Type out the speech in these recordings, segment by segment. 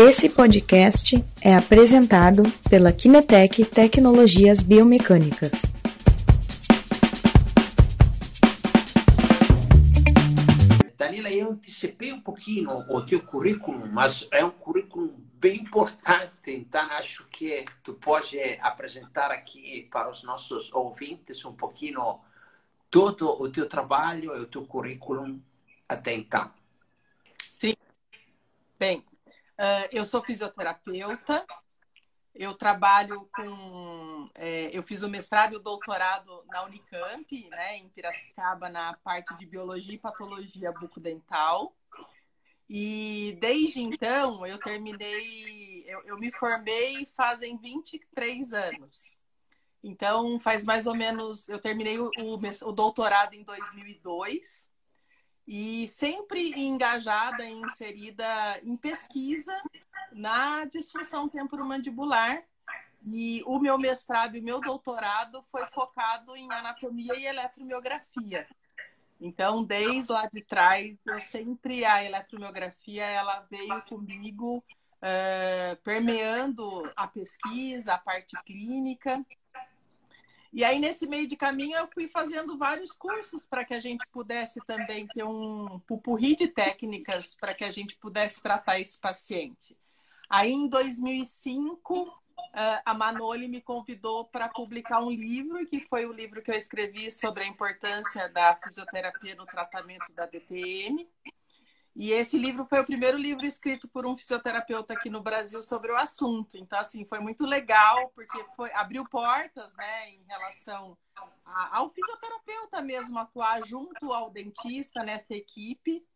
Esse podcast é apresentado pela Kinetec Tecnologias Biomecânicas. Danila, eu antecipei um pouquinho o teu currículo, mas é um currículo bem importante, então acho que tu pode apresentar aqui para os nossos ouvintes um pouquinho todo o teu trabalho e o teu currículo até então. Sim. Bem, Uh, eu sou fisioterapeuta, eu trabalho com. É, eu fiz o mestrado e o doutorado na Unicamp, né, em Piracicaba, na parte de biologia e patologia bucodental. E desde então eu terminei, eu, eu me formei fazem 23 anos. Então faz mais ou menos, eu terminei o, o, o doutorado em 2002 e sempre engajada e inserida em pesquisa na disfunção temporomandibular. E o meu mestrado e o meu doutorado foi focado em anatomia e eletromiografia. Então, desde lá de trás, eu sempre a eletromiografia ela veio comigo uh, permeando a pesquisa, a parte clínica. E aí, nesse meio de caminho, eu fui fazendo vários cursos para que a gente pudesse também ter um pupurri de técnicas para que a gente pudesse tratar esse paciente. Aí, em 2005, a Manoli me convidou para publicar um livro, que foi o livro que eu escrevi sobre a importância da fisioterapia no tratamento da BPM. E esse livro foi o primeiro livro escrito por um fisioterapeuta aqui no Brasil sobre o assunto. Então, assim, foi muito legal, porque foi, abriu portas, né, em relação a, ao fisioterapeuta mesmo atuar junto ao dentista nessa equipe.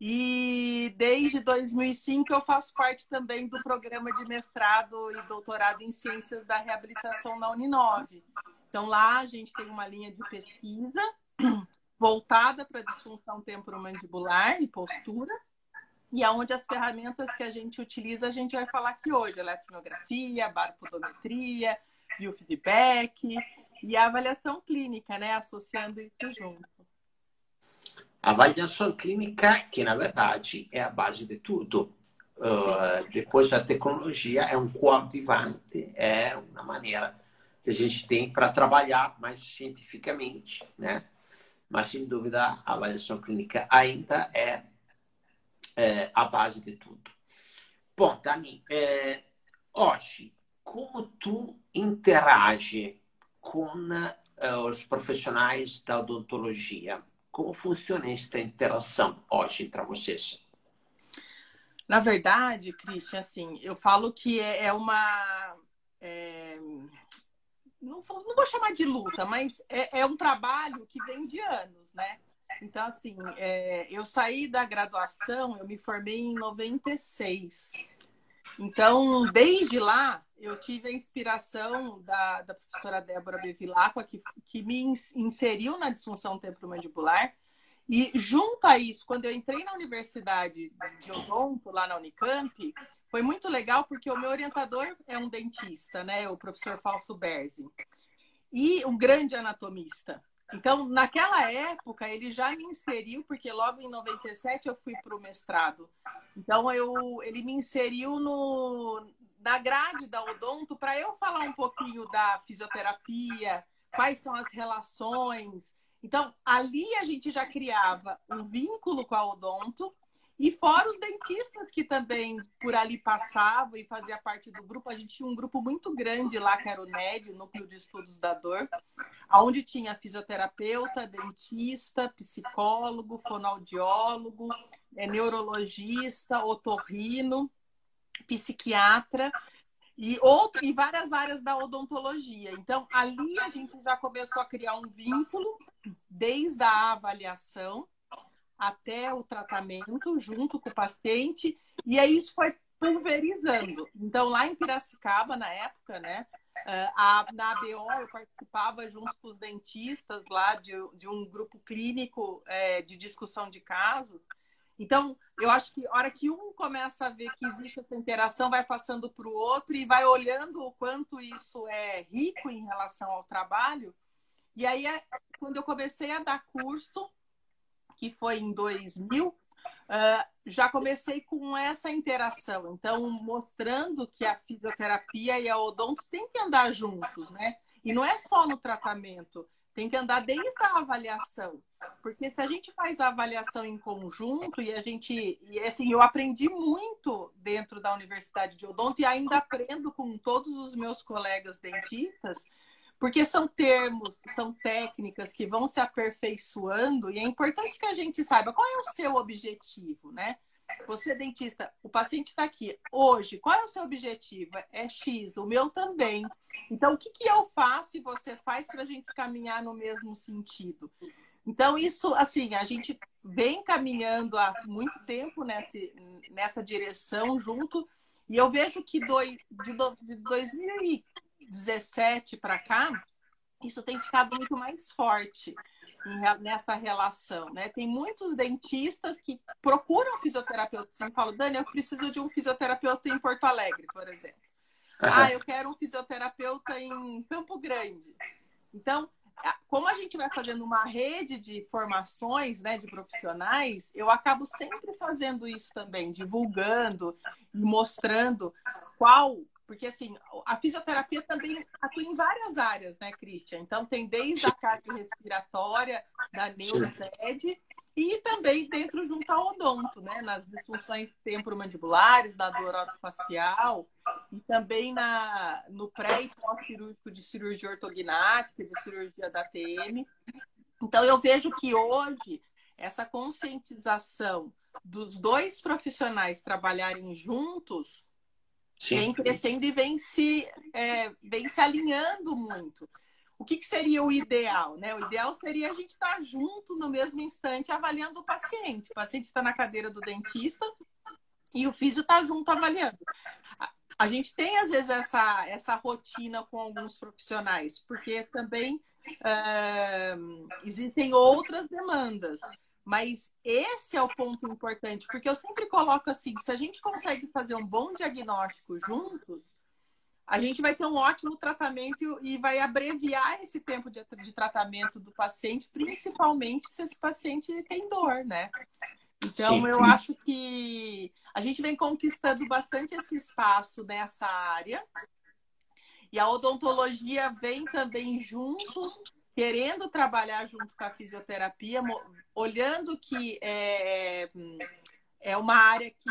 E desde 2005 eu faço parte também do programa de mestrado e doutorado em ciências da reabilitação na Uninove. Então, lá a gente tem uma linha de pesquisa voltada para disfunção temporomandibular e postura, e aonde as ferramentas que a gente utiliza, a gente vai falar aqui hoje, eletromiografia, baropodometria, biofeedback e a avaliação clínica, né, associando isso junto. A avaliação clínica, que na verdade é a base de tudo. Uh, depois a tecnologia é um coadjuvante, é uma maneira que a gente tem para trabalhar mais cientificamente, né? Mas sem dúvida a avaliação clínica ainda é, é a base de tudo. Bom, Dani, é, hoje, como tu interage com é, os profissionais da odontologia? Como funciona esta interação hoje entre vocês? Na verdade, Christian, assim, eu falo que é, é uma. É não, não vou chamar de luta, mas é, é, um trabalho que vem de anos, né? Então, assim, é, eu saí da graduação, eu me formei em 96. Então, desde lá, eu tive a inspiração da, da professora Débora Bevilacqua, que, que me inseriu na disfunção temporomandibular. E junto a isso, quando eu entrei na universidade de odonto, lá na Unicamp, foi muito legal porque o meu orientador é um dentista, né? O professor Falso Berzi. E um grande anatomista. Então, naquela época, ele já me inseriu, porque logo em 97 eu fui para o mestrado. Então, eu, ele me inseriu no, na grade da Odonto para eu falar um pouquinho da fisioterapia, quais são as relações. Então, ali a gente já criava um vínculo com a Odonto e fora os dentistas que também por ali passavam e fazia parte do grupo. A gente tinha um grupo muito grande lá, que era o NED, o Núcleo de Estudos da Dor, onde tinha fisioterapeuta, dentista, psicólogo, fonoaudiólogo, é, neurologista, otorrino, psiquiatra e, outro, e várias áreas da odontologia. Então, ali a gente já começou a criar um vínculo desde a avaliação até o tratamento junto com o paciente, e aí isso foi pulverizando. Então, lá em Piracicaba, na época, né, eh, a, na ABO eu participava junto com os dentistas lá de, de um grupo clínico é, de discussão de casos. Então, eu acho que a hora que um começa a ver que existe essa interação, vai passando para o outro e vai olhando o quanto isso é rico em relação ao trabalho. E aí, é, quando eu comecei a dar curso, que foi em 2000, uh, já comecei com essa interação. Então, mostrando que a fisioterapia e a odonto têm que andar juntos, né? E não é só no tratamento, tem que andar desde a avaliação. Porque se a gente faz a avaliação em conjunto e a gente. E assim, eu aprendi muito dentro da Universidade de Odonto e ainda aprendo com todos os meus colegas dentistas porque são termos, são técnicas que vão se aperfeiçoando e é importante que a gente saiba qual é o seu objetivo, né? Você, dentista, o paciente está aqui hoje, qual é o seu objetivo? É X, o meu também. Então, o que, que eu faço e você faz para a gente caminhar no mesmo sentido? Então, isso, assim, a gente vem caminhando há muito tempo nessa, nessa direção junto, e eu vejo que do, de, de 2000 17 para cá, isso tem ficado muito mais forte nessa relação, né? Tem muitos dentistas que procuram fisioterapeuta e falam, Dani, eu preciso de um fisioterapeuta em Porto Alegre, por exemplo. Uhum. Ah, eu quero um fisioterapeuta em Campo Grande. Então, como a gente vai fazendo uma rede de formações, né, de profissionais, eu acabo sempre fazendo isso também, divulgando e mostrando qual porque, assim, a fisioterapia também atua em várias áreas, né, Christian? Então, tem desde a cardiorrespiratória, da neuroped, e também dentro junto ao odonto, né? Nas disfunções temporomandibulares, na dor orofacial, e também na, no pré e pós-cirúrgico de cirurgia ortognática, de cirurgia da TM. Então, eu vejo que hoje, essa conscientização dos dois profissionais trabalharem juntos Sim. vem crescendo e vem se, é, vem se alinhando muito. O que, que, seria o ideal? Né? O ideal seria a gente estar junto no mesmo instante avaliando o paciente. O paciente está na cadeira do dentista e o físio está junto avaliando. A, gente tem, às vezes, essa, essa rotina com alguns profissionais, porque também é, existem outras demandas. Mas esse é o ponto importante, porque eu sempre coloco assim: se a gente consegue fazer um bom diagnóstico juntos, a gente vai ter um ótimo tratamento e vai abreviar esse tempo de, de tratamento do paciente, principalmente se esse paciente tem dor, né? Então, Sim. eu acho que a gente vem conquistando bastante esse espaço nessa área. E a odontologia vem também junto, querendo trabalhar junto com a fisioterapia, olhando que é, é uma área que,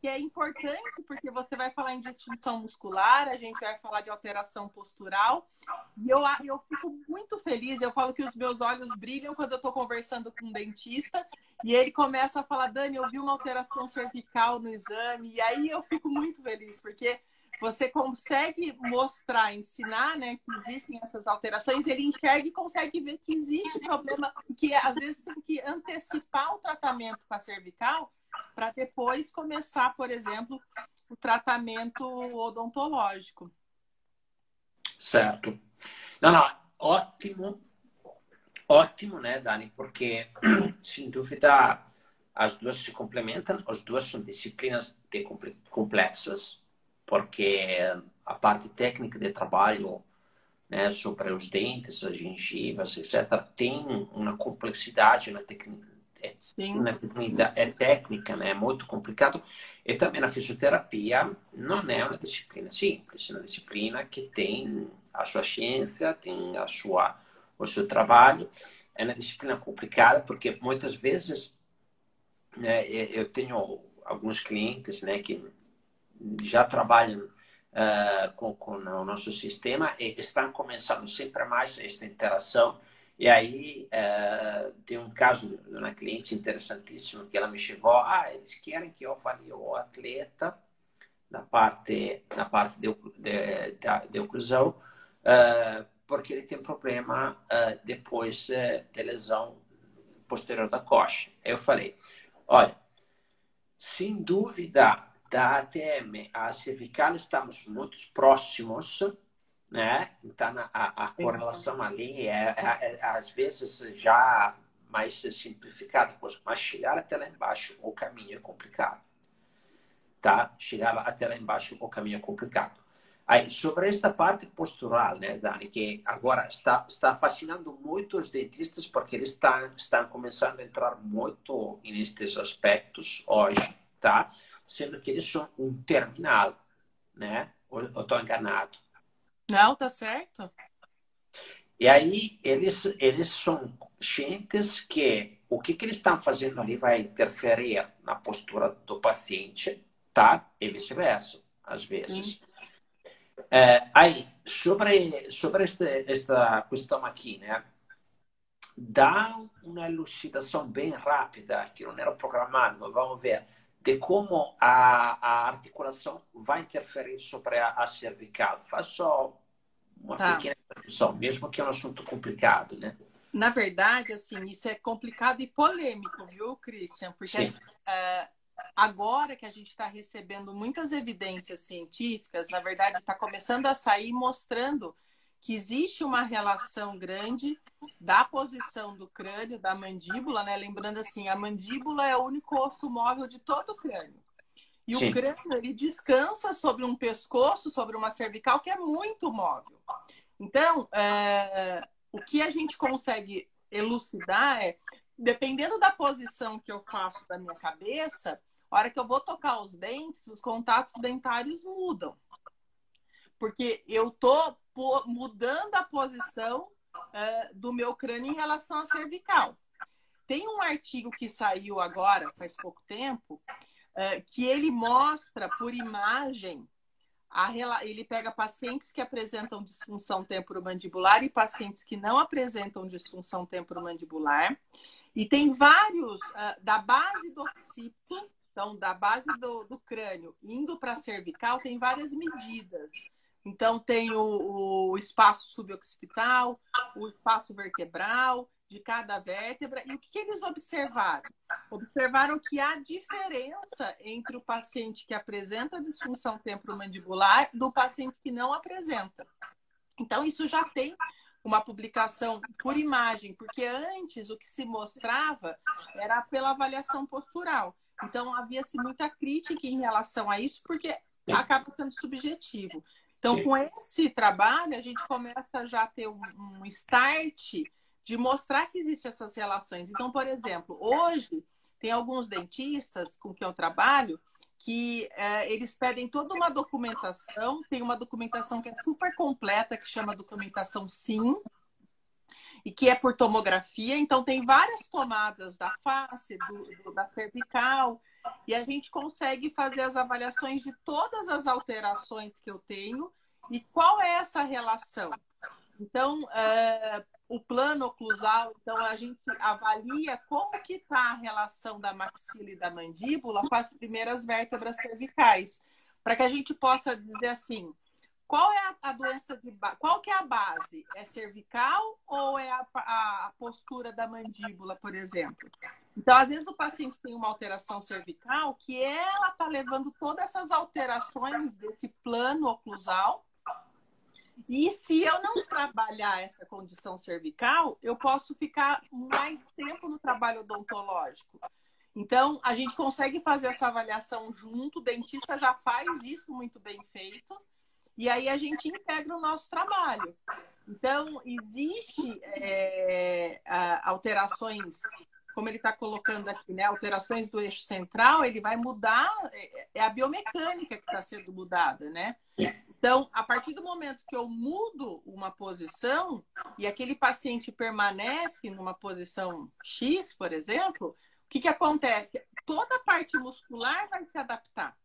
que é importante, porque você vai falar em disfunção muscular, a gente vai falar de alteração postural, e eu, eu fico muito feliz, eu falo que os meus olhos brilham quando eu estou conversando com um dentista, e ele começa a falar, Dani, eu vi uma alteração cervical no exame, e aí eu fico muito feliz, porque você consegue mostrar, ensinar, né, que existem essas alterações, ele enxerga e consegue ver que existe problema, que às vezes tem que antecipar o tratamento com a cervical para depois começar, por exemplo, o tratamento odontológico. Certo. Não, não, ótimo, ótimo, né, Dani? Porque, sem dúvida, as duas se complementam, as duas são disciplinas complexas, porque a parte técnica de trabalho né, sobre os dentes, as gengivas, etc., tem uma complexidade na técnica. É, na técnica, é técnica, né? é muito complicado. E também a fisioterapia não é uma disciplina simples, é uma disciplina que tem a sua ciência, tem a sua, o seu trabalho. É uma disciplina complicada porque muitas vezes né, eu tenho alguns clientes né, que já trabalham uh, com, com, o nosso sistema e estão começando sempre mais esta interação. E aí uh, tem um caso de uma cliente interessantíssimo que ela me chegou, ah, eles querem que eu avalie o atleta na parte na parte de, de, de, de oclusão, uh, porque ele tem problema depois de lesão posterior da coxa. Eu falei, olha, sem dúvida da ATM à cervical estamos muito próximos, né? Então a, a correlação ali é, é, é, às vezes já mais simplificada, mas chegar até lá embaixo o caminho é complicado, tá? Chegar até lá embaixo o caminho é complicado. Aí, sobre esta parte postural, né, Dani, que agora está, está fascinando muito os dentistas porque eles estão, estão começando a entrar muito nestes aspectos hoje, tá? Sendo que eles são um terminal, né? Ou estou enganado? Não, tá certo. E aí, eles, eles são cientes que o que, que eles estão fazendo ali vai interferir na postura do paciente, tá? E vice-versa, às vezes. Sim. É, aí, sobre, sobre esta, esta questão aqui, né? Dá uma elucidação bem rápida, que não era programado, mas vamos ver, de como a, a articulação vai interferir sobre a, a cervical. Faz só uma tá. pequena introdução, mesmo que é um assunto complicado, né? Na verdade, assim, isso é complicado e polêmico, viu, Christian? Porque assim, uh, agora que a gente está recebendo muitas evidências científicas, na verdade, está começando a sair mostrando que existe uma relação grande da posição do crânio, da mandíbula, né? Lembrando assim, a mandíbula é o único osso móvel de todo o crânio. E Sim. o crânio ele descansa sobre um pescoço, sobre uma cervical que é muito móvel. Então, é, o que a gente consegue elucidar é, dependendo da posição que eu faço da minha cabeça, a hora que eu vou tocar os dentes, os contatos dentários mudam. Porque eu tô mudando a posição é, do meu crânio em relação à cervical. Tem um artigo que saiu agora, faz pouco tempo, é, que ele mostra por imagem a, ele pega pacientes que apresentam disfunção temporomandibular e pacientes que não apresentam disfunção temporomandibular. E tem vários, uh, da base do occipito, então da base do, do crânio, indo para a cervical, tem várias medidas. Então, tem o, o espaço suboccipital, o espaço vertebral, de cada vértebra. E o que, que, eles observaram? Observaram que há diferença entre o paciente que apresenta disfunção temporomandibular do paciente que não apresenta. Então, isso já tem uma publicação por imagem, porque antes o que se mostrava era pela avaliação postural. Então, havia-se muita crítica em relação a isso, porque acaba sendo subjetivo. Então, Sim. com esse trabalho, a gente começa já a ter um, um start de mostrar que existem essas relações. Então, por exemplo, hoje tem alguns dentistas com quem eu trabalho que é, eles pedem toda uma documentação, tem uma documentação que é super completa, que chama documentação SIM, e que é por tomografia, então tem várias tomadas da face, do, do, da cervical, e a gente consegue fazer as avaliações de todas as alterações que eu tenho e qual é essa relação. Então, é, o plano oclusal, então a gente avalia como que está a relação da maxila e da mandíbula com as primeiras vértebras cervicais, para que a gente possa dizer assim, qual é a, a doença de qual que é a base? É cervical ou é a, a, postura da mandíbula, por exemplo? Então, às vezes o paciente tem uma alteração cervical que ela está levando todas essas alterações desse plano oclusal e se eu não trabalhar essa condição cervical, eu posso ficar mais tempo no trabalho odontológico. Então, a gente consegue fazer essa avaliação junto, o dentista já faz isso muito bem feito, e aí a gente integra o nosso trabalho. Então, existe é, alterações, como ele está colocando aqui, né? Alterações do eixo central, ele vai mudar, é, é a biomecânica que está sendo mudada, né? Então, a partir do momento que eu mudo uma posição e aquele paciente permanece numa posição X, por exemplo, o que, que acontece? Toda a parte muscular vai se adaptar.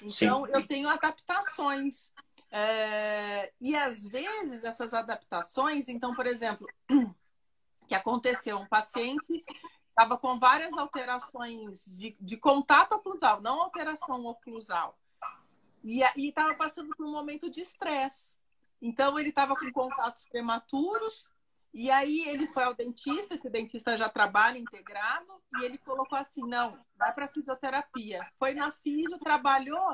Então, Sim. eu tenho adaptações. É... E às vezes essas adaptações, então, por exemplo, que aconteceu, um paciente estava com várias alterações de, de contato oclusal, não alteração oclusal. E estava passando por um momento de estresse. Então, ele estava com contatos prematuros. E aí, ele foi ao dentista. Esse dentista já trabalha integrado. E ele colocou assim: não, vai para fisioterapia. Foi na fisio, trabalhou,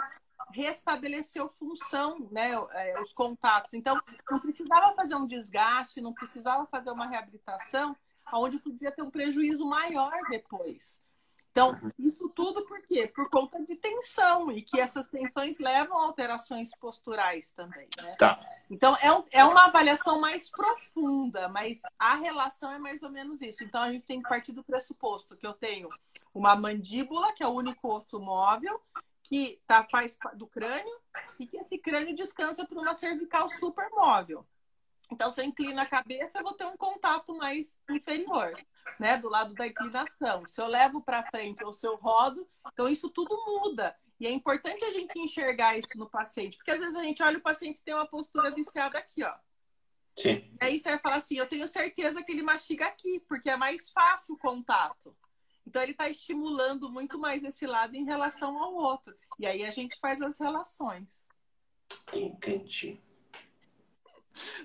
restabeleceu função, né? É, os contatos. Então, não precisava fazer um desgaste, não precisava fazer uma reabilitação, onde podia ter um prejuízo maior depois. Então, isso tudo por quê? Por conta de tensão, e que essas tensões levam a alterações posturais também. Né? Tá. Então, é, um, é uma avaliação mais profunda, mas a relação é mais ou menos isso. Então, a gente tem que partir do pressuposto que eu tenho uma mandíbula, que é o único osso móvel, que tá, faz do crânio, e que esse crânio descansa por uma cervical supermóvel. Então, se eu inclino a cabeça, eu vou ter um contato mais inferior né, do lado da inclinação. Se eu levo para frente ou se eu rodo, então isso tudo muda. E é importante a gente enxergar isso no paciente, porque às vezes a gente olha o paciente tem uma postura viciada aqui, ó. Sim. Aí você vai falar assim, eu tenho certeza que ele mastiga aqui, porque é mais fácil o contato. Então ele está estimulando muito mais esse lado em relação ao outro. E aí a gente faz as relações. Entendi.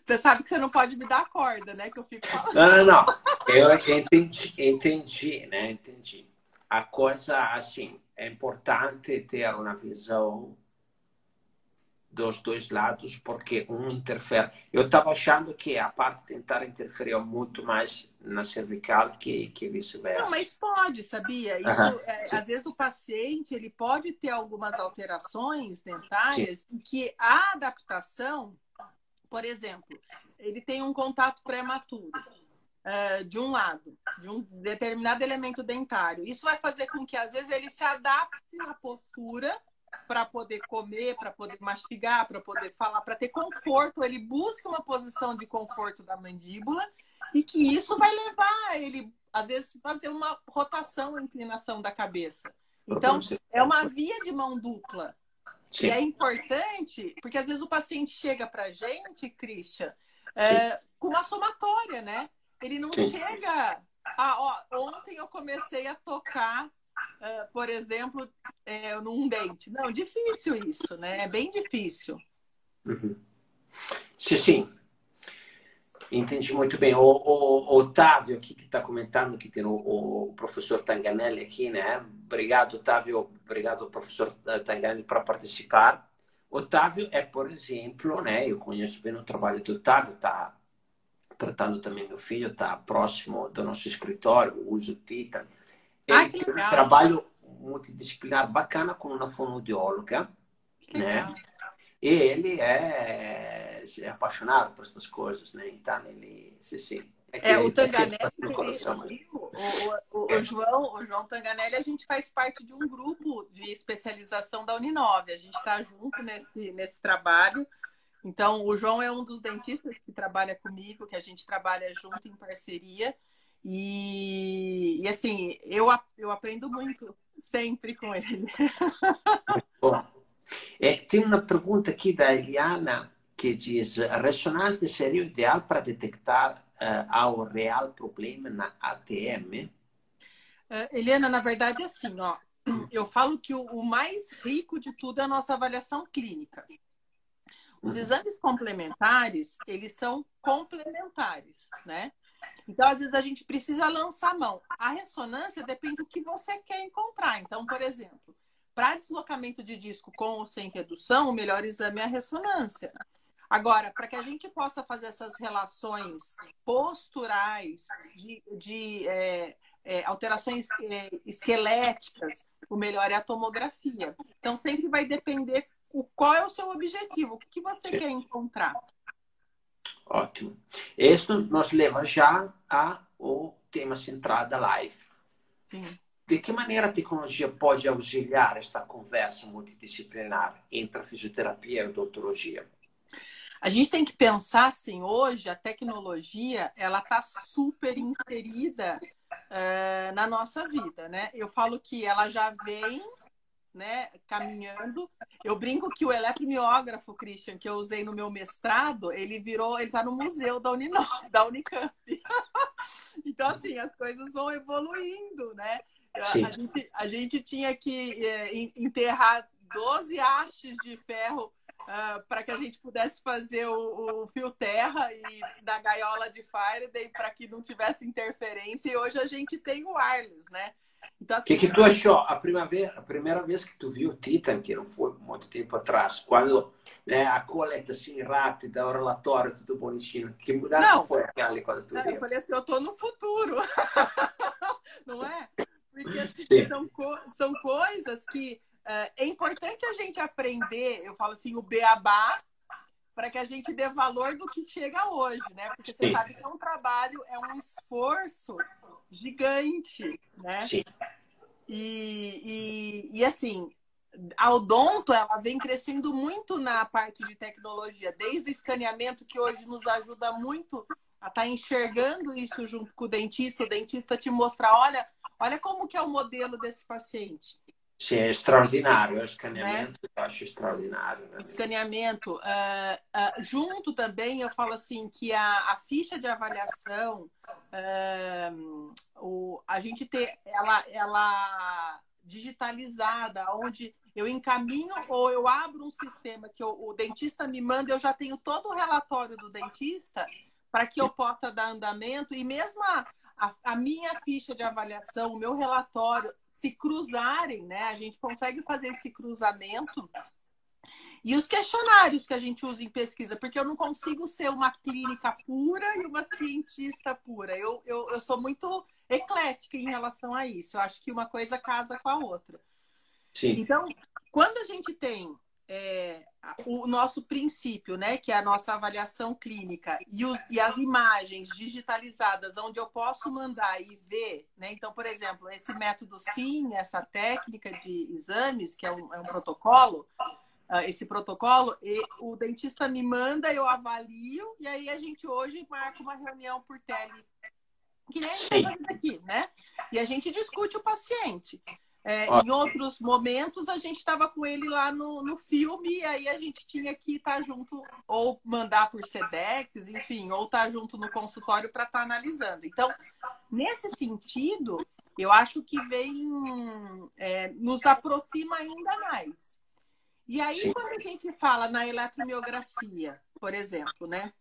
Você sabe que você não pode me dar corda, né? Que eu fico falando. Não, não, não. Eu entendi, entendi, né? Entendi. A coisa, assim, é importante ter uma visão dos dois lados, porque um interfere. Eu estava achando que a parte dentária interferia muito mais na cervical que, que vice-versa. Não, mas pode, sabia? Isso, é, às vezes o paciente ele pode ter algumas alterações dentárias Sim. em que a adaptação por exemplo, ele tem um contato prematuro uh, de um lado, de um determinado elemento dentário. Isso vai fazer com que, às vezes, ele se adapte à postura para poder comer, para poder mastigar, para poder falar, para ter conforto. Ele busca uma posição de conforto da mandíbula e que isso vai levar ele, às vezes, fazer uma rotação, inclinação da cabeça. Então, é uma via de mão dupla. Sim. E é importante, porque às vezes o paciente chega para a gente, Christian, é, com uma somatória, né? Ele não Sim. chega. Ah, ó, ontem eu comecei a tocar, por exemplo, é, num dente. Não, difícil isso, né? É bem difícil. Uhum. Sim, sim. Entendi muito bem. O, o, o Otávio aqui que está comentando que tem o, o, professor Tanganelli aqui, né? Obrigado, Otávio. Obrigado, professor Tanganelli, para participar. Otávio é, por exemplo, né? Eu conheço bem o trabalho do Otávio, está tratando também meu filho, está próximo do nosso escritório, uso Titan. Ele tem um trabalho multidisciplinar bacana com uma fonoaudióloga, né? Legal. E ele é, é apaixonado por essas coisas, né? Então, ele, sim, sim. É, é o Tanganelli, ele, o, o, o, João, o João Tanganelli, a gente faz parte de um grupo de especialização da Uninove. A gente está junto nesse, nesse trabalho. Então, o João é um dos dentistas que trabalha comigo, que a gente trabalha junto em parceria. E, e assim, eu, eu aprendo muito sempre com ele. É, tem uma pergunta aqui da Eliana que diz: a ressonância seria o ideal para detectar uh, ao real problema na ATM? Uh, Eliana, na verdade, é assim, ó. Eu falo que o, o, mais rico de tudo é a nossa avaliação clínica. Os uhum. exames complementares, eles são complementares, né? Então, às vezes, a gente precisa lançar mão. A ressonância depende do que você quer encontrar. Então, por exemplo, para deslocamento de disco com ou sem redução, o melhor exame é a ressonância. Agora, para que a gente possa fazer essas relações posturais, de, de é, é, alterações é, esqueléticas, o melhor é a tomografia. Então, sempre vai depender o, qual é o seu objetivo, o que você Sim. quer encontrar. Ótimo. Isso nos leva já ao tema central da live. Sim. De que maneira a tecnologia pode auxiliar esta conversa multidisciplinar entre a fisioterapia e a odontologia? A gente tem que pensar assim, hoje a tecnologia ela está super inserida uh, na nossa vida, né? Eu falo que ela já vem né, caminhando. Eu brinco que o eletromiógrafo, Christian, que eu usei no meu mestrado, ele virou, ele está no museu da, Unino, da Unicamp. então, assim, as coisas vão evoluindo, né? A gente, a gente, tinha que é, enterrar 12 hastes de ferro uh, para que a gente pudesse fazer o, o, fio terra e da gaiola de Faraday para que não tivesse interferência. E hoje a gente tem o wireless, né? Então, assim, o que, que tu achou a primeira, vez, a primeira vez que tu viu o Titan, que não foi muito tempo atrás, quando né, a coleta assim rápida, o relatório tudo bonitinho, que mudança não, foi aquela quando tu não, viu? Eu falei assim, eu tô no futuro, não é? Porque assim, são, co são coisas que uh, é importante a gente aprender, eu falo assim, o beabá, para que a gente dê valor do que chega hoje, né? Porque você Sim. sabe que é um trabalho, é um esforço gigante, né? Sim. E, e, e assim, a Odonto ela vem crescendo muito na parte de tecnologia, desde o escaneamento, que hoje nos ajuda muito a estar tá enxergando isso junto com o dentista, o dentista te mostrar, olha, olha como que é o modelo desse paciente. Sim, é extraordinário, o escaneamento né? eu acho extraordinário. Né? Escaneamento. Uh, uh, junto também, eu falo assim, que a, a ficha de avaliação, uh, o, a gente ter ela, ela digitalizada, onde eu encaminho ou eu abro um sistema que eu, o dentista me manda, eu já tenho todo o relatório do dentista para que eu possa dar andamento e mesmo a, a, a, minha ficha de avaliação, o meu relatório, se cruzarem, né? A gente consegue fazer esse cruzamento. E os questionários que a gente usa em pesquisa, porque eu não consigo ser uma clínica pura e uma cientista pura. Eu, eu, eu sou muito eclética em relação a isso. Eu acho que uma coisa casa com a outra. Sim. Então, quando a gente tem é, o nosso princípio, né, que é a nossa avaliação clínica e, os, e, as imagens digitalizadas, onde eu posso mandar e ver, né? Então, por exemplo, esse método SIM, essa técnica de exames, que é um, é um protocolo, uh, esse protocolo, o dentista me manda, eu avalio, e aí a gente hoje marca uma reunião por tele, que nem a gente fazendo aqui, né? E a gente discute o paciente. É, em outros momentos a gente estava com ele lá no, no filme e aí a gente tinha que estar tá junto ou mandar por SEDEX, enfim, ou estar tá junto no consultório para estar tá analisando. Então, nesse sentido, eu acho que vem é, nos aproxima ainda mais. E aí, Sim. quando a gente fala na eletromiografia, por exemplo, né?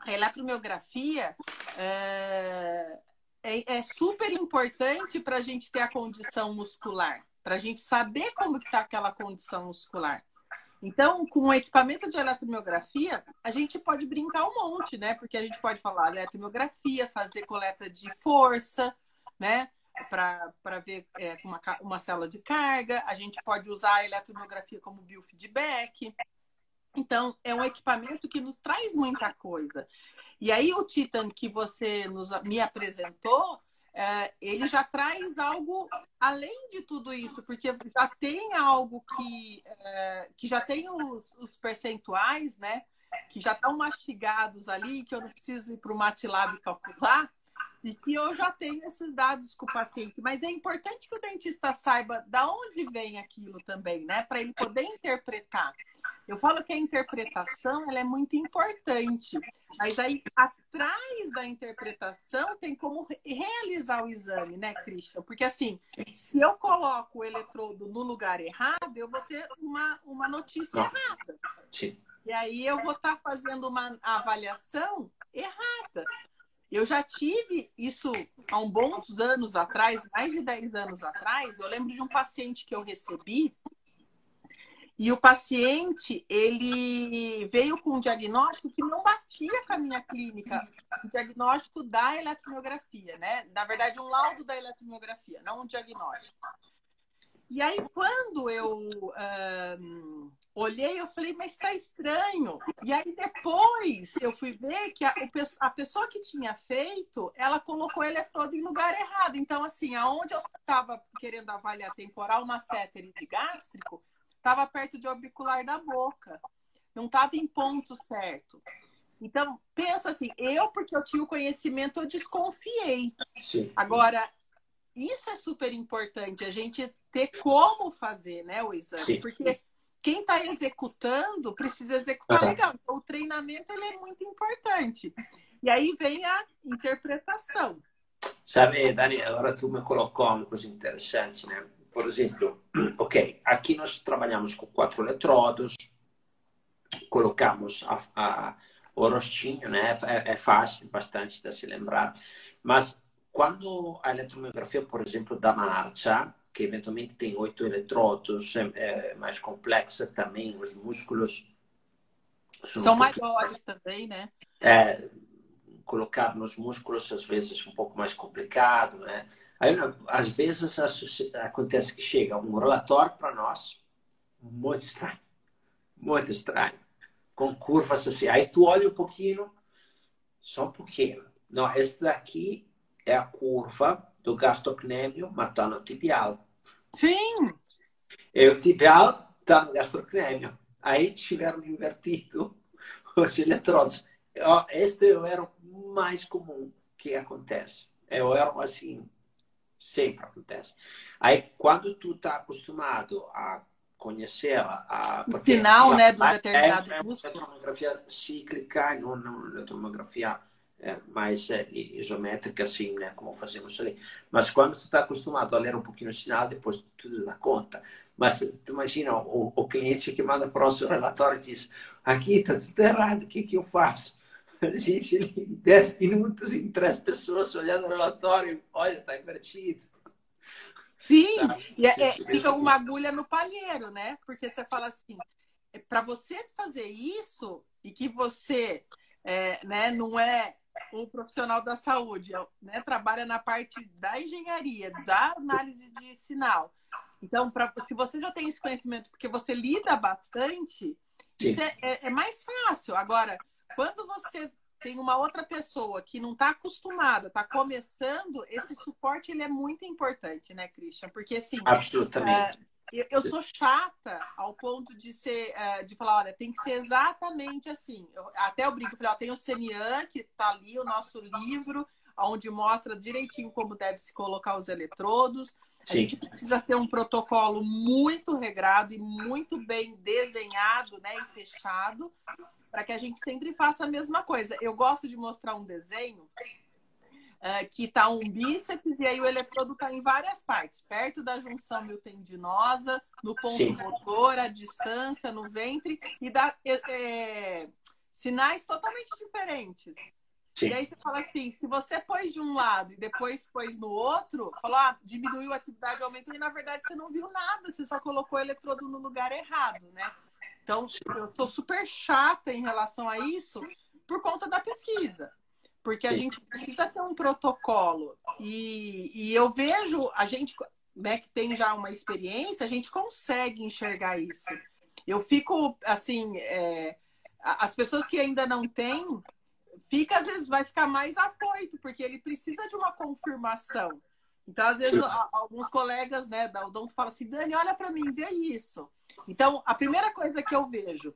A eletromiografia é, é, é super importante para a gente ter a condição muscular, para a gente saber como está aquela condição muscular. Então, com o equipamento de eletromiografia, a gente pode brincar um monte, né? Porque a gente pode falar eletromiografia, fazer coleta de força, né? Para ver é, uma, uma célula de carga. A gente pode usar a eletromiografia como biofeedback. Então, é um equipamento que nos traz muita coisa. E aí o Titan que você nos, me apresentou, é, ele já traz algo além de tudo isso, porque já tem algo que, é, que já tem os, os, percentuais, né? Que já estão mastigados ali, que eu não preciso ir para o MATLAB calcular, e que eu já tenho esses dados com o paciente. Mas é importante que o dentista saiba da onde vem aquilo também, né? Para ele poder interpretar. Eu falo que a interpretação ela é muito importante, mas aí atrás da interpretação tem como realizar o exame, né, Christian? Porque assim, se eu coloco o eletrodo no lugar errado, eu vou ter uma, uma notícia errada. Sim. E aí eu vou estar fazendo uma avaliação errada. Eu já tive isso há um bons anos atrás, mais de 10 anos atrás. Eu lembro de um paciente que eu recebi e o paciente, ele veio com um diagnóstico que não batia com a minha clínica, o diagnóstico da eletromiografia, né? Na verdade, um laudo da eletromiografia, não um diagnóstico. E aí, quando eu um, olhei, eu falei, mas está estranho. E aí, depois, eu fui ver que a, a pessoa que tinha feito, ela colocou ele todo em lugar errado. Então, assim, aonde eu estava querendo avaliar temporal, uma massétere de gástrico, estava perto de orbicular da boca, não estava em ponto certo. Então, pensa assim, eu, porque eu tinha o conhecimento, eu desconfiei. Sim. Agora, isso é super importante, a gente ter como fazer né, o exame. Sim. Porque quem está executando precisa executar uhum. legal. Então, o treinamento ele é muito importante. E aí vem a interpretação. Sabe, Dani, agora tu me colocou uma coisa interessante, né? Por exemplo, ok, aqui nós trabalhamos com quatro eletrodos, colocamos a, a, o rostinho, né? É, é, fácil, bastante de se lembrar, mas quando a eletromiografia, por exemplo, da marcha, que eventualmente tem oito eletrodos, é, é mais complexa também, os músculos são, são um maiores também, né? É, colocar nos músculos às vezes um pouco mais complicado, né? Aí, às vezes, acontece que chega um relatório para nós muito estranho, muito estranho, com curvas assim. Aí tu olha um pouquinho, só um pouquinho. Não, esse daqui é a curva do gastrocnêmio matando o tibial. Sim! E o tibial está no gastrocnêmio. Aí tiveram invertido os eletrodos. Este é o erro mais comum que acontece. É o erro assim, sempre acontece. Aí, quando tu está acostumado a conhecê-la, a o sinal, né, do determinado é, é uma tomografia cíclica, não, não uma tomografia é, mais é, isométrica, assim, né, como fazemos ali. Mas quando tu está acostumado a ler um pouquinho o sinal, depois tudo dá conta. Mas tu imagina o, o cliente que manda o próximo relatório e diz: aqui está tudo errado, o que, que eu faço? A gente, em 10 minutos, em três pessoas olhando o relatório, olha, está invertido. Sim, tá? e é, é, fica uma agulha no palheiro, né? Porque você fala assim, para você fazer isso e que você é, né, não é um profissional da saúde, né, trabalha na parte da engenharia, da análise de sinal. Então, pra, se você já tem esse conhecimento, porque você lida bastante, Sim. isso é, é, é mais fácil. Agora, quando você tem uma outra pessoa que não está acostumada, está começando, esse suporte ele é muito importante, né, Christian? Porque assim, absolutamente. É, eu, sou chata ao ponto de ser, é, de falar, olha, tem que ser exatamente assim. Eu, até eu brinco, falei, ó, tem o Senian que está ali, o nosso livro, onde mostra direitinho como deve se colocar os eletrodos. A gente precisa ter um protocolo muito regrado e muito bem desenhado né, e fechado para que a gente sempre faça a mesma coisa. Eu gosto de mostrar um desenho uh, que está um bíceps e aí o eletrodo está em várias partes, perto da junção miotendinosa, no ponto Sim. motor, à distância, no ventre, e dá é, é, sinais totalmente diferentes. Sim. E aí você fala assim, se você pôs de um lado e depois pôs no outro, falou, ah, diminuiu a atividade, aumentou, e na verdade você não viu nada, você só colocou o eletrodo no lugar errado, né? Então, eu sou super chata em relação a isso por conta da pesquisa. Porque a Sim. gente precisa ter um protocolo. E, e eu vejo, a gente né, que tem já uma experiência, a gente consegue enxergar isso. Eu fico, assim, é, as pessoas que ainda não têm, fica, às vezes, vai ficar mais apoio, porque ele precisa de uma confirmação. Então, às vezes, alguns colegas né, da Odonto falam assim, Dani, olha para mim, vê isso. Então, a primeira coisa que eu vejo,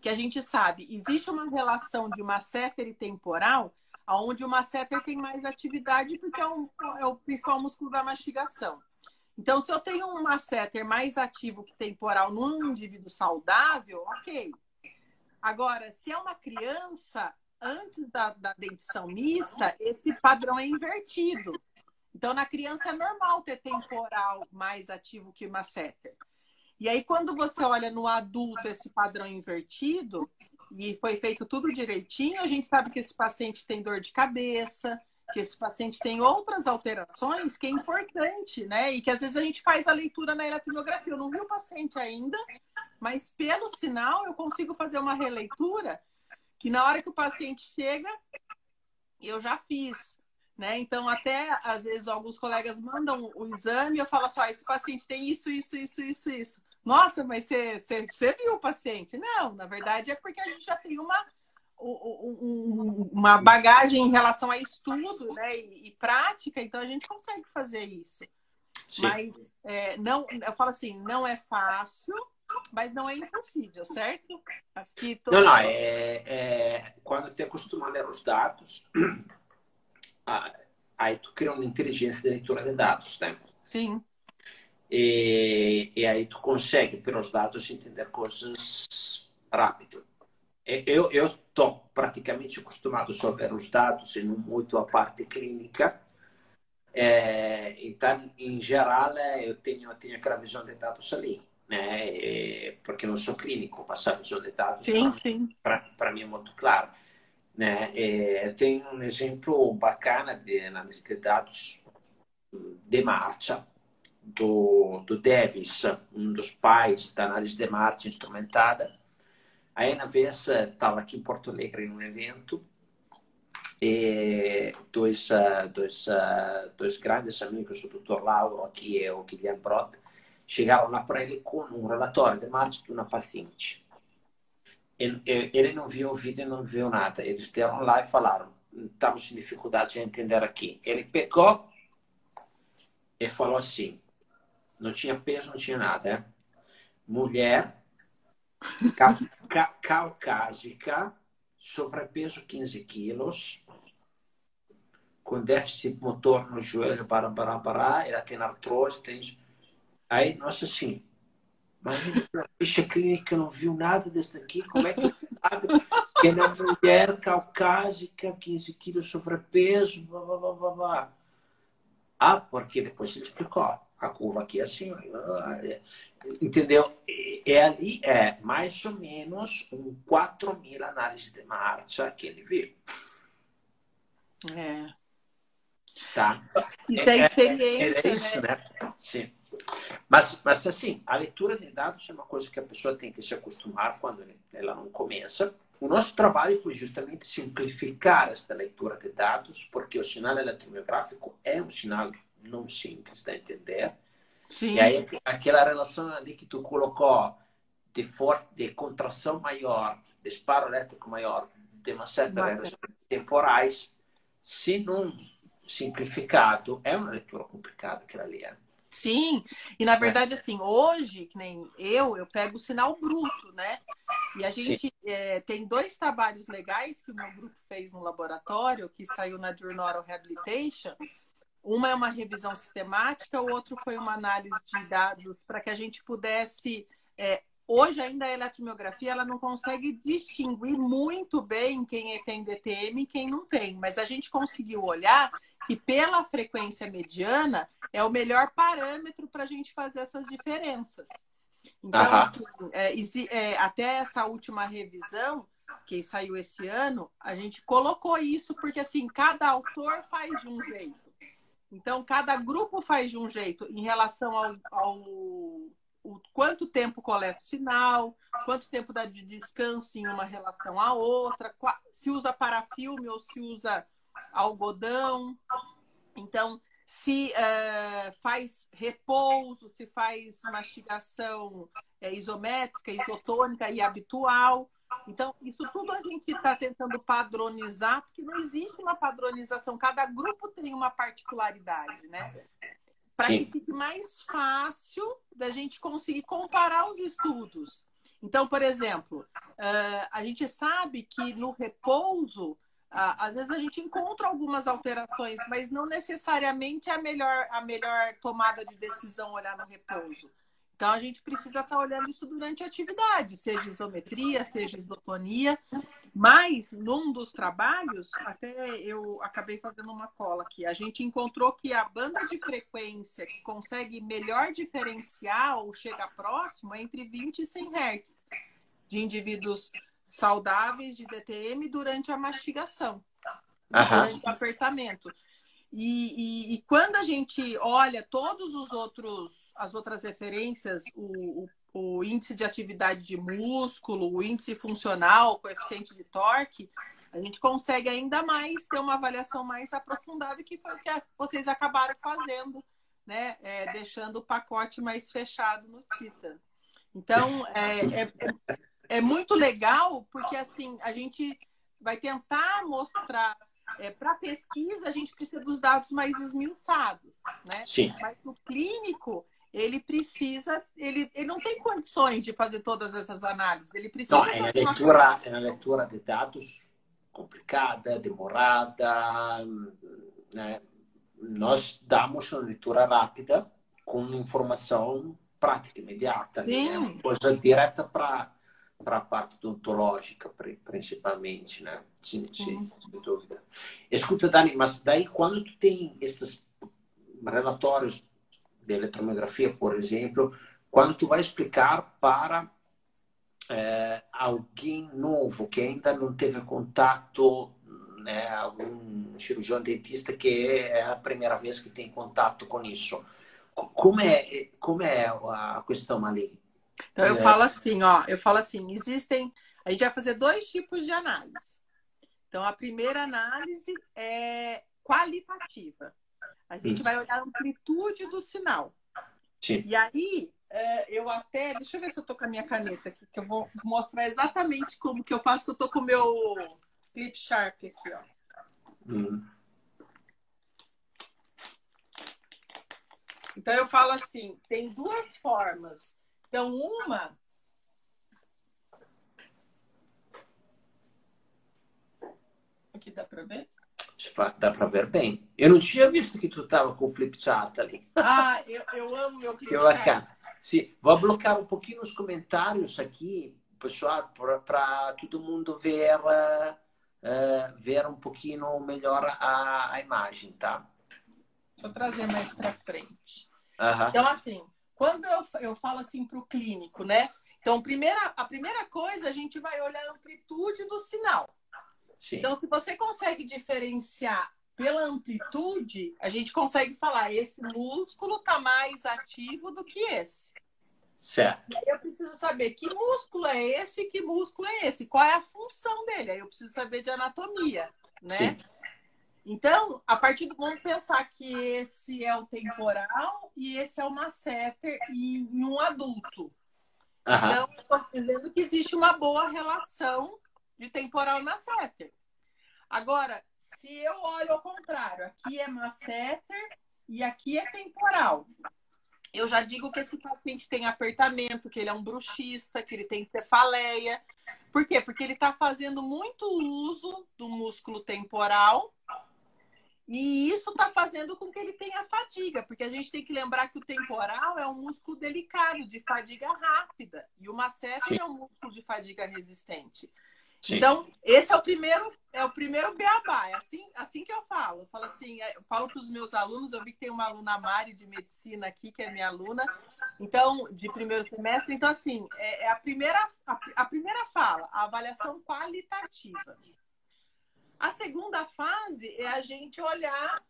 que a gente sabe, existe uma relação de masseter e temporal, onde o masseter tem mais atividade porque é, um, é o principal músculo da mastigação. Então, se eu tenho um masseter mais ativo que temporal num indivíduo saudável, ok. Agora, se é uma criança, antes da, da dentição mista, esse padrão é invertido. Então, na criança é normal ter temporal mais ativo que masseter. E aí, quando você olha no adulto esse padrão invertido, e foi feito tudo direitinho, a gente sabe que esse paciente tem dor de cabeça, que esse paciente tem outras alterações que é importante, né? E que às vezes a gente faz a leitura na eletromiografia. Eu não vi o paciente ainda, mas pelo sinal eu consigo fazer uma releitura que na hora que o paciente chega, eu já fiz. Né? Então, até às vezes alguns colegas mandam o exame e eu falo assim: ó, esse paciente tem isso, isso, isso, isso, isso. Nossa, mas você, você, você viu o paciente? Não, na verdade é porque a gente já tem uma, um, uma bagagem em relação a estudo né, e, prática, então a gente consegue fazer isso. Sim. Mas é, não, eu falo assim, não é fácil, mas não é impossível, certo? Aqui tô... Não, não, é, é quando te acostuma a ler os dados, aí tu cria uma inteligência de leitura de dados, né? Sim. E, e aí tu consegue, pelos dados, entender coisas rápido. Eu estou praticamente acostumado só a ver os dados e não muito a parte clínica. É, então, em geral, eu tenho, eu tenho aquela visão de dados ali, né? porque não sou clínico, passar a visão de dados para mim é muito claro. Né? É, tenho um exemplo bacana de análise de dados de marcha do, do Davis, um dos pais da análise de marcha instrumentada. Aí, na vez, estava aqui em Porto Alegre num evento e dois, dois, dois grandes amigos, o doutor Lauro aqui e o Guilherme Brot, chegaram lá para ele com um relatório de março de uma paciente. Ele não viu o vídeo, não viu nada. Eles deram lá e falaram: estamos em dificuldade de entender aqui. Ele pegou e falou assim: não tinha peso, não tinha nada. É? Mulher ca ca caucásica, sobrepeso 15 quilos, com déficit motor no joelho, para, para, para, ela tem artrose, tem. Aí, nossa, assim, mas a ficha clínica não viu nada desse daqui, como é que sabe que é uma mulher caucásica, 15 quilos sobrepeso, blá, blá, blá, blá, blá. Ah, porque depois ele explicou, a curva aqui é assim, entendeu? É ali, é mais ou menos um 4 mil análises de marcha que ele viu. É. Tá? Isso é, é experiência, é, isso, né? né? Sim. Mas, mas, assim, a leitura de dados é uma coisa que a pessoa tem que se acostumar quando ela não começa. O nosso trabalho foi justamente simplificar esta leitura de dados, porque o sinal eletromiográfico é um sinal não simples de entender. Sim. E aí, aquela relação ali que tu colocou de força, de contração maior, disparo elétrico maior, de uma certa relação temporais, se não simplificado, é uma leitura complicada aquela ali. É. Sim, e na verdade, assim, hoje, que nem eu, eu pego o sinal bruto, né? E a gente é, tem dois trabalhos legais que o meu grupo fez no laboratório, que saiu na Journal Rehabilitation. Uma é uma revisão sistemática, o outro foi uma análise de dados para que a gente pudesse é, Hoje ainda a eletromiografia ela não consegue distinguir muito bem quem é, tem DTM e quem não tem, mas a gente conseguiu olhar que pela frequência mediana é o melhor parâmetro para a gente fazer essas diferenças. Então, assim, é, é, até essa última revisão que saiu esse ano, a gente colocou isso porque assim cada autor faz de um jeito. Então, cada grupo faz de um jeito em relação ao, ao o quanto tempo coleta o sinal, quanto tempo dá de descanso em uma relação à outra, se usa parafilme ou se usa algodão. Então, se uh, faz repouso, se faz mastigação é, isométrica, isotônica e habitual. Então, isso tudo a gente está tentando padronizar, porque não existe uma padronização, cada grupo tem uma particularidade, né? para que fique mais fácil da gente conseguir comparar os estudos. Então, por exemplo, uh, a gente sabe que no repouso, às vezes a gente encontra algumas alterações, mas não necessariamente é a melhor, a melhor tomada de decisão olhar no repouso. Então, a gente precisa estar olhando isso durante a atividade, seja isometria, seja isotonia. Mas, num dos trabalhos, até eu acabei fazendo uma cola aqui, a gente encontrou que a banda de frequência que consegue melhor diferenciar ou chega próximo é entre 20 e 100 Hz de indivíduos saudáveis de DTM durante a mastigação, uhum. durante o apertamento. E, e, e, quando a gente olha todos os outros, as outras referências, o, o, o, índice de atividade de músculo, o índice funcional, o coeficiente de torque, a gente consegue ainda mais ter uma avaliação mais aprofundada que foi o que vocês acabaram fazendo, né? É, deixando o pacote mais fechado no Tita. Então, é, é, é, muito legal, porque assim, a gente vai tentar mostrar é, para pesquisa, a gente precisa dos dados mais esmiuçados, né? Sim. Mas o clínico, ele precisa, ele, ele não tem condições de fazer todas essas análises. Ele precisa. Não, é uma leitura, é uma leitura de dados complicada, demorada, né? Nós damos uma leitura rápida com informação prática, imediata, né? coisa direta para para a parte odontológica, principalmente, né? Sim, sim, sem dúvida. Escuta, Dani, mas daí quando tu tem esses relatórios de eletromiografia, por exemplo, quando tu vai explicar para é, alguém novo que ainda não teve contato, né, algum cirurgião dentista que é a primeira vez que tem contato com isso, como é como é a questão ali? Então eu é. falo assim, ó, eu falo assim, existem, a gente vai fazer dois tipos de análise. Então, a primeira análise é qualitativa. A gente hum. vai olhar a amplitude do sinal. Sim. E aí, é, eu até. Deixa eu ver se eu estou com a minha caneta aqui, que eu vou mostrar exatamente como que eu faço, que eu estou com o meu clip sharp aqui, ó. Hum. Então eu falo assim, tem duas formas. Então, uma Aqui dá para ver? Dá para ver bem. Eu não tinha visto que tu estava com o flip chart ali. Ah, eu, eu amo meu flip chart. Sim, vou bloquear um pouquinho os comentários aqui, pessoal, para todo mundo ver, uh, uh, ver um pouquinho melhor a, a imagem, tá? Deixa eu trazer mais para frente. Uhum. Então, assim, quando eu, eu falo assim para o clínico, né? Então, primeira, a primeira coisa, a gente vai olhar a amplitude do sinal. Sim. Então, se você consegue diferenciar pela amplitude, a gente consegue falar esse músculo está mais ativo do que esse. Certo. Aí eu preciso saber que músculo é esse, que músculo é esse, qual é a função dele. Aí eu preciso saber de anatomia, né? Sim. Então, a partir do vamos pensar que esse é o temporal e esse é o masseter em um adulto. Uhum. Então, estou dizendo que existe uma boa relação de temporal e masseter. Agora, se eu olho ao contrário, aqui é masseter e aqui é temporal. Eu já digo que esse paciente tem apertamento, que ele é um bruxista, que ele tem cefaleia. Por quê? Porque ele está fazendo muito uso do músculo temporal e isso está fazendo com que ele tenha fadiga, porque a gente tem que lembrar que o temporal é um músculo delicado, de fadiga rápida, e o masseter é um músculo de fadiga resistente. Sim. Então, esse é o primeiro, é o primeiro beabá. É assim, assim que eu falo. Eu falo assim, é, eu falo para os meus alunos, eu vi que tem uma aluna Mari de medicina aqui, que é minha aluna, então, de primeiro semestre. Então, assim, é, é a, primeira, a, a primeira fala, a avaliação qualitativa. A segunda fase é a gente olhar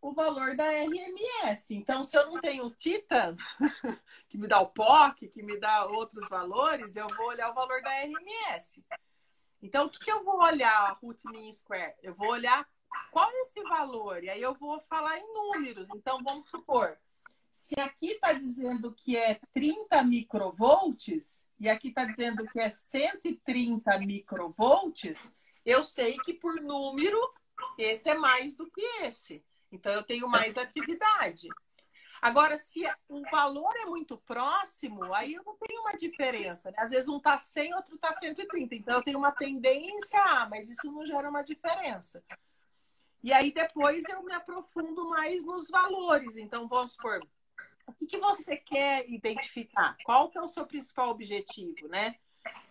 o valor da RMS. Então, se eu não tenho Titan, que me dá o POC, que me dá outros valores, eu vou olhar o valor da RMS. Então, o que, eu vou olhar root mean square? Eu vou olhar qual é esse valor, e aí eu vou falar em números. Então, vamos supor, se aqui está dizendo que é 30 microvolts, e aqui está dizendo que é 130 microvolts, eu sei que por número, esse é mais do que esse. Então, eu tenho mais atividade. Agora, se o valor é muito próximo, aí eu não tenho uma diferença. Né? Às vezes um está 100, outro está 130. Então, eu tenho uma tendência a, mas isso não gera uma diferença. E aí, depois, eu me aprofundo mais nos valores. Então, vamos supor, o que, que você quer identificar? Qual que é o seu principal objetivo, né?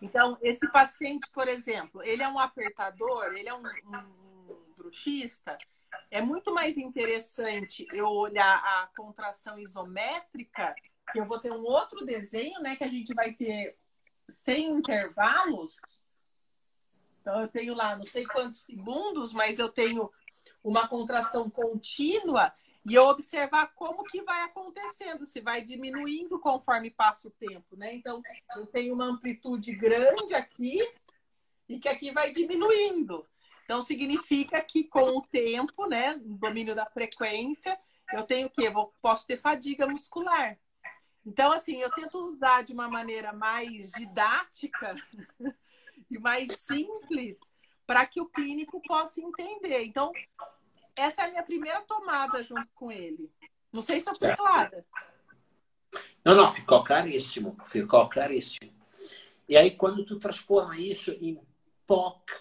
Então, esse paciente, por exemplo, ele é um apertador, ele é um, um, um bruxista, é muito mais interessante eu olhar a contração isométrica, que eu vou ter um outro desenho, né, que a gente vai ter sem intervalos. Então, eu tenho lá não sei quantos segundos, mas eu tenho uma contração contínua e observar como que vai acontecendo, se vai diminuindo conforme passa o tempo, né? Então, eu tenho uma amplitude grande aqui e que aqui vai diminuindo. Então, significa que com o tempo, né, no domínio da frequência, eu tenho o quê? Eu posso ter fadiga muscular. Então, assim, eu tento usar de uma maneira mais didática e mais simples para que o clínico possa entender. Então, essa é a minha primeira tomada junto com ele. Não sei se eu fui clara. Não, não, ficou claríssimo. Ficou claríssimo. E aí, quando tu transforma isso em POC,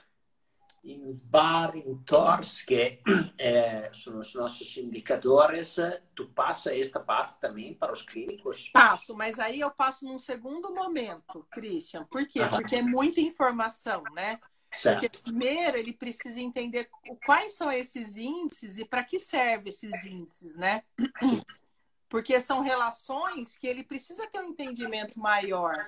em bar, em TORS, que é, são os nossos indicadores, tu passa esta parte também para os clínicos? Passo, mas aí eu passo num segundo momento, Christian. Por quê? Porque é muita informação, né? Certo. Porque primeiro ele precisa entender quais são esses índices e para que servem esses índices, né? Sim. Porque são relações que ele precisa ter um entendimento maior.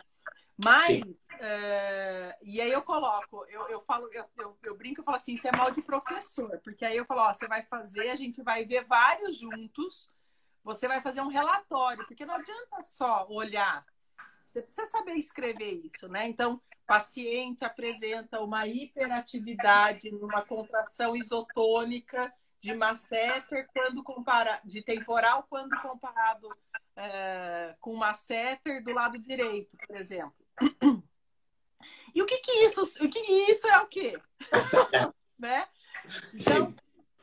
Mas, uh, e aí eu coloco, eu, eu falo, eu, eu, eu, brinco e falo assim, isso é mal de professor, porque aí eu falo, ó, você vai fazer, a gente vai ver vários juntos, você vai fazer um relatório, porque não adianta só olhar, você precisa saber escrever isso, né? Então, paciente apresenta uma hiperatividade numa contração isotônica de masseter quando compara de temporal quando comparado é, com masseter do lado direito, por exemplo. E o que que isso, o que, isso é o quê? né? Então,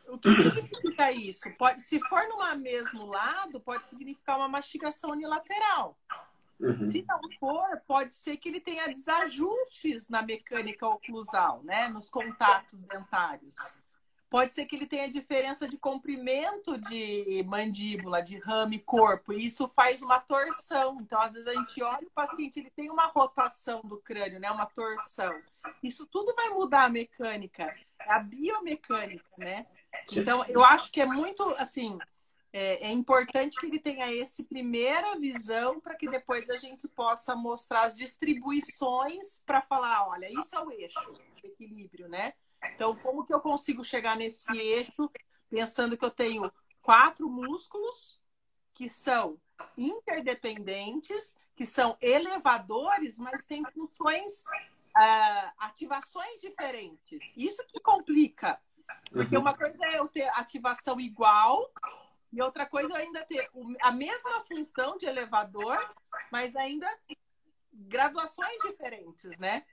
o que significa isso? Pode, se for no mesmo lado, pode significar uma mastigação unilateral. Uhum. Se não for, pode ser que ele tenha desajustes na mecânica oclusal, né? Nos contatos dentários. Pode ser que ele tenha diferença de comprimento de mandíbula, de rame corpo, e isso faz uma torção. Então, às vezes, a gente olha o paciente, ele tem uma rotação do crânio, né? Uma torção. Isso tudo vai mudar a mecânica, é a biomecânica, né? Então, eu acho que é muito, assim, é, é importante que ele tenha esse primeira visão para que depois a gente possa mostrar as distribuições para falar, olha, isso é o eixo, o equilíbrio, né? Então, como que eu consigo chegar nesse eixo pensando que eu tenho quatro músculos que são interdependentes, que são elevadores, mas têm funções, uh, ativações diferentes. Isso que complica. Porque uhum. uma coisa é eu ter ativação igual e outra coisa é ainda ter a mesma função de elevador, mas ainda graduações diferentes, né?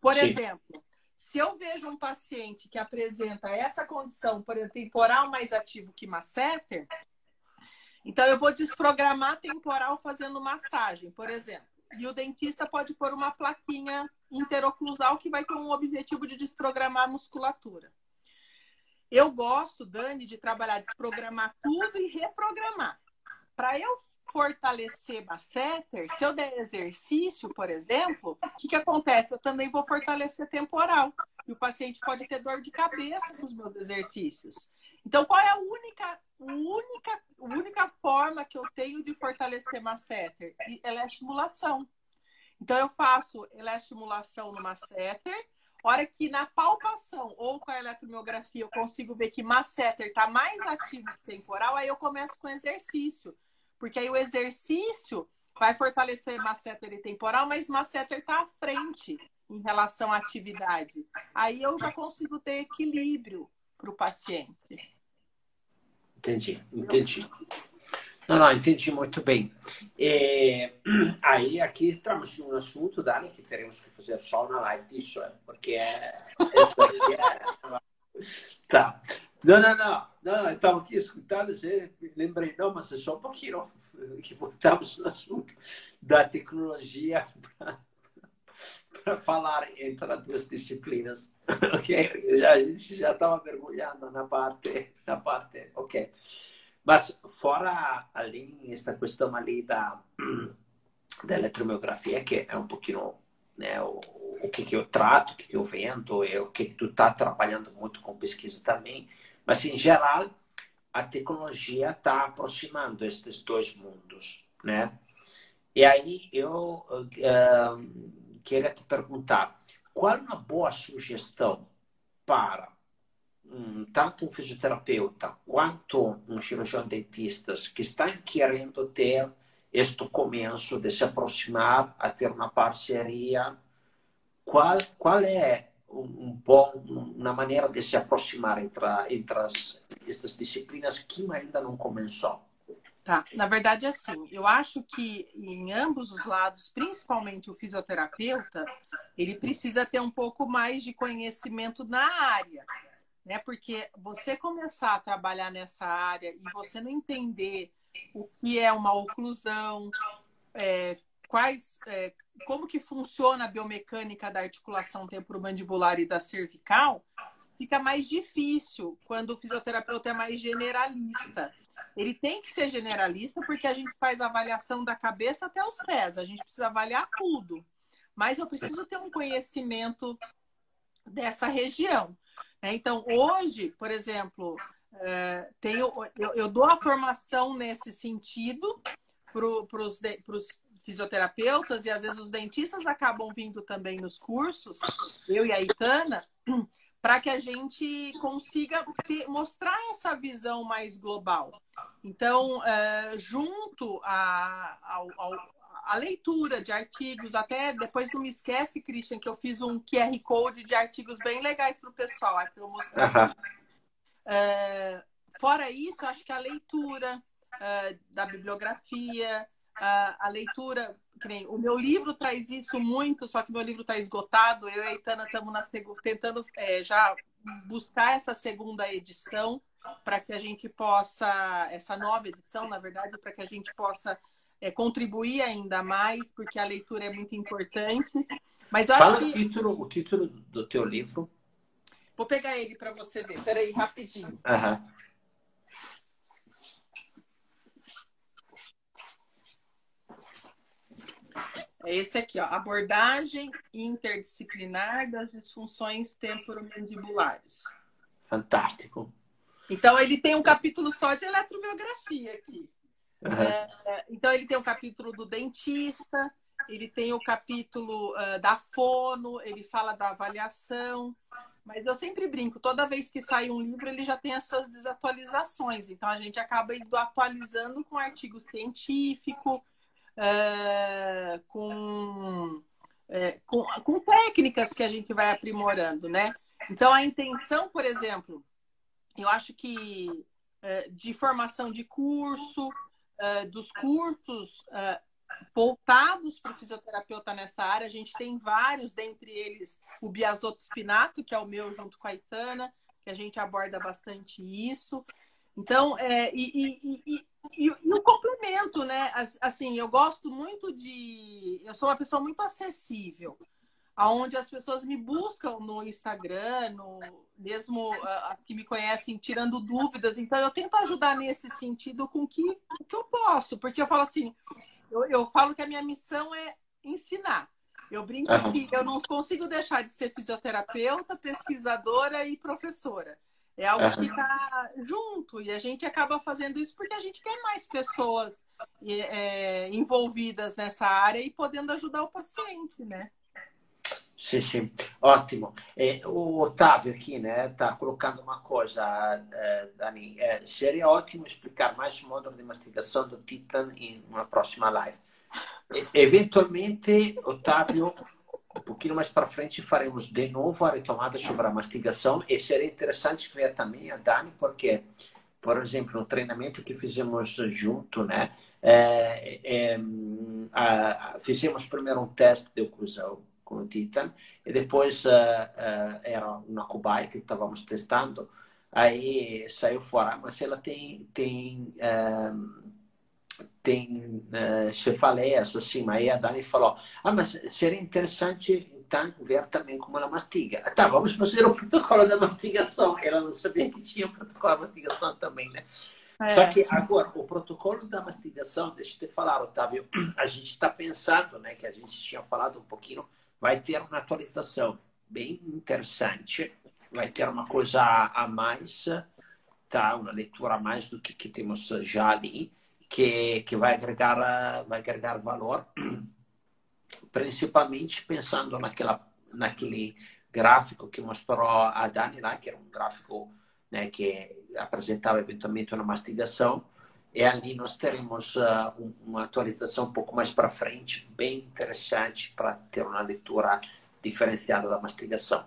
Por Sim. exemplo, se eu vejo um paciente que apresenta essa condição, por exemplo, temporal mais ativo que masseter, então eu vou desprogramar temporal fazendo massagem, por exemplo. E o dentista pode pôr uma plaquinha interoclusal que vai ter um objetivo de desprogramar a musculatura. Eu gosto, Dani, de trabalhar, desprogramar tudo e reprogramar. Para eu fortalecer masseter, se eu der exercício, por exemplo, o que, que acontece? Eu também vou fortalecer temporal. E o paciente pode ter dor de cabeça com os meus exercícios. Então, qual é a única, única, única forma que eu tenho de fortalecer masseter? Ela é a estimulação. Então, eu faço estimulação no masseter Hora que na palpação ou com a eletromiografia eu consigo ver que masseter está mais ativo que temporal, aí eu começo com exercício. Porque aí o exercício vai fortalecer masseter e temporal, mas masseter está à frente em relação à atividade. Aí eu já consigo ter equilíbrio para o paciente. Entendi, entendi. Não, não, entendi muito bem. É, aí aqui estamos em um assunto, Dani, que teremos que fazer só uma live disso, é, porque é, é, Tá. Não, não, não, não, estava aqui escutando, lembrei, não, mas é só um pouquinho que voltamos no assunto da tecnologia para falar entre as duas disciplinas. ok? A gente já estava mergulhando na parte, na parte, ok. Mas fora ali, esta questão ali da, da eletromiografia, que é um pouquinho né, o, o que, que eu trato, o que, que eu vendo, é o que, que tu está trabalhando muito com pesquisa também. Mas, em geral, a tecnologia está aproximando estes dois mundos, né? E aí eu uh, queria te perguntar, qual é uma boa sugestão para tanto um fisioterapeuta quanto um cirurgião dentista que estão querendo ter este começo de se aproximar a ter uma parceria, qual, qual é um bom, uma maneira de se aproximar entre, entre as, estas disciplinas que ainda não começou? Tá, na verdade, assim, eu acho que em ambos os lados, principalmente o fisioterapeuta, ele precisa ter um pouco mais de conhecimento na área né? Porque você começar a trabalhar nessa área e você não entender o que é uma oclusão, é, quais, é, como que funciona a biomecânica da articulação temporomandibular e da cervical, fica mais difícil quando o fisioterapeuta é mais generalista. Ele tem que ser generalista porque a gente faz avaliação da cabeça até os pés, a gente precisa avaliar tudo. Mas eu preciso ter um conhecimento dessa região. Né? Então, hoje, por exemplo, é, tenho, eu, eu, dou a formação nesse sentido para os fisioterapeutas e às vezes os dentistas acabam vindo também nos cursos, eu e a Itana, para que a gente consiga ter, mostrar essa visão mais global. Então, é, junto a, ao, ao a leitura de artigos, até depois não me esquece, Christian, que eu fiz um QR Code de artigos bem legais para o pessoal, para eu mostrar. Uh, fora isso, acho que a leitura uh, da bibliografia, uh, a leitura. O meu livro traz isso muito, só que meu livro está esgotado. Eu e a Itana estamos tentando é, já buscar essa segunda edição para que a gente possa, essa nova edição, na verdade, para que a gente possa é, contribuir ainda mais, porque a leitura é muito importante. Mas Fala que... o, título, o título do teu livro. Vou pegar ele para você ver. Peraí, rapidinho. Uhum. É esse aqui, ó, abordagem interdisciplinar das disfunções temporomandibulares. Fantástico. Então ele tem um capítulo só de eletromiografia aqui. Uhum. É, então ele tem o capítulo do dentista, ele tem o capítulo uh, da fono, ele fala da avaliação. Mas eu sempre brinco, toda vez que sai um livro, ele já tem as suas desatualizações. Então a gente acaba indo atualizando com artigo científico, uh, com, uh, com, com técnicas que a gente vai aprimorando, né? Então a intenção, por exemplo, eu acho que uh, de formação de curso, dos cursos voltados para o fisioterapeuta nessa área. A gente tem vários, dentre eles o Biasoto Spinato, que é o meu junto com a Itana, que a gente aborda bastante isso. Então, é, e, e, e, e, o complemento, né? Assim, eu gosto muito de. Eu sou uma pessoa muito acessível, aonde as pessoas me buscam no Instagram, no, mesmo as que me conhecem, tirando dúvidas. Então, eu tento ajudar nesse sentido com o que, o que eu posso, porque eu falo assim: eu, eu falo que a minha missão é ensinar. Eu brinco uhum. que eu não consigo deixar de ser fisioterapeuta, pesquisadora e professora. É algo uhum. que está junto e a gente acaba fazendo isso porque a gente quer mais pessoas é, envolvidas nessa área e podendo ajudar o paciente, né? Sim, sim, ótimo. É, o Otávio aqui né, está colocando uma coisa, é, Dani. É, seria ótimo explicar mais o módulo de mastigação do Titan em uma próxima live. E, eventualmente, Otávio, um pouquinho mais para frente, faremos de novo a retomada sobre a mastigação e seria interessante ver também a Dani, porque, por exemplo, no treinamento que fizemos junto, né, é, é, a, fizemos primeiro um teste de oclusão com o Titan e depois uh, uh, era uma cobaia que estávamos testando aí saiu fora. Mas ela tem tem uh, tem cefaleias assim aí a Dani falou ah mas seria interessante então ver também como ela mastiga. Tá vamos fazer o protocolo da mastigação. Ela não sabia que tinha o protocolo da mastigação também né? É. Só que agora, o protocolo da mastigação, deixa eu te falar, Otávio, a gente está pensando, né, que a gente tinha falado um pouquinho vai ter uma atualização bem interessante, vai ter uma coisa a mais, tá? Uma leitura a mais do que, que temos já ali, que, que vai agregar vai agregar valor, principalmente pensando naquela naquele gráfico que mostrou a Dani lá, que era um gráfico né, que apresentava eventualmente uma mastigação e ali nós teremos uh, uma atualização um pouco mais para frente, bem interessante para ter uma leitura diferenciada da mastigação.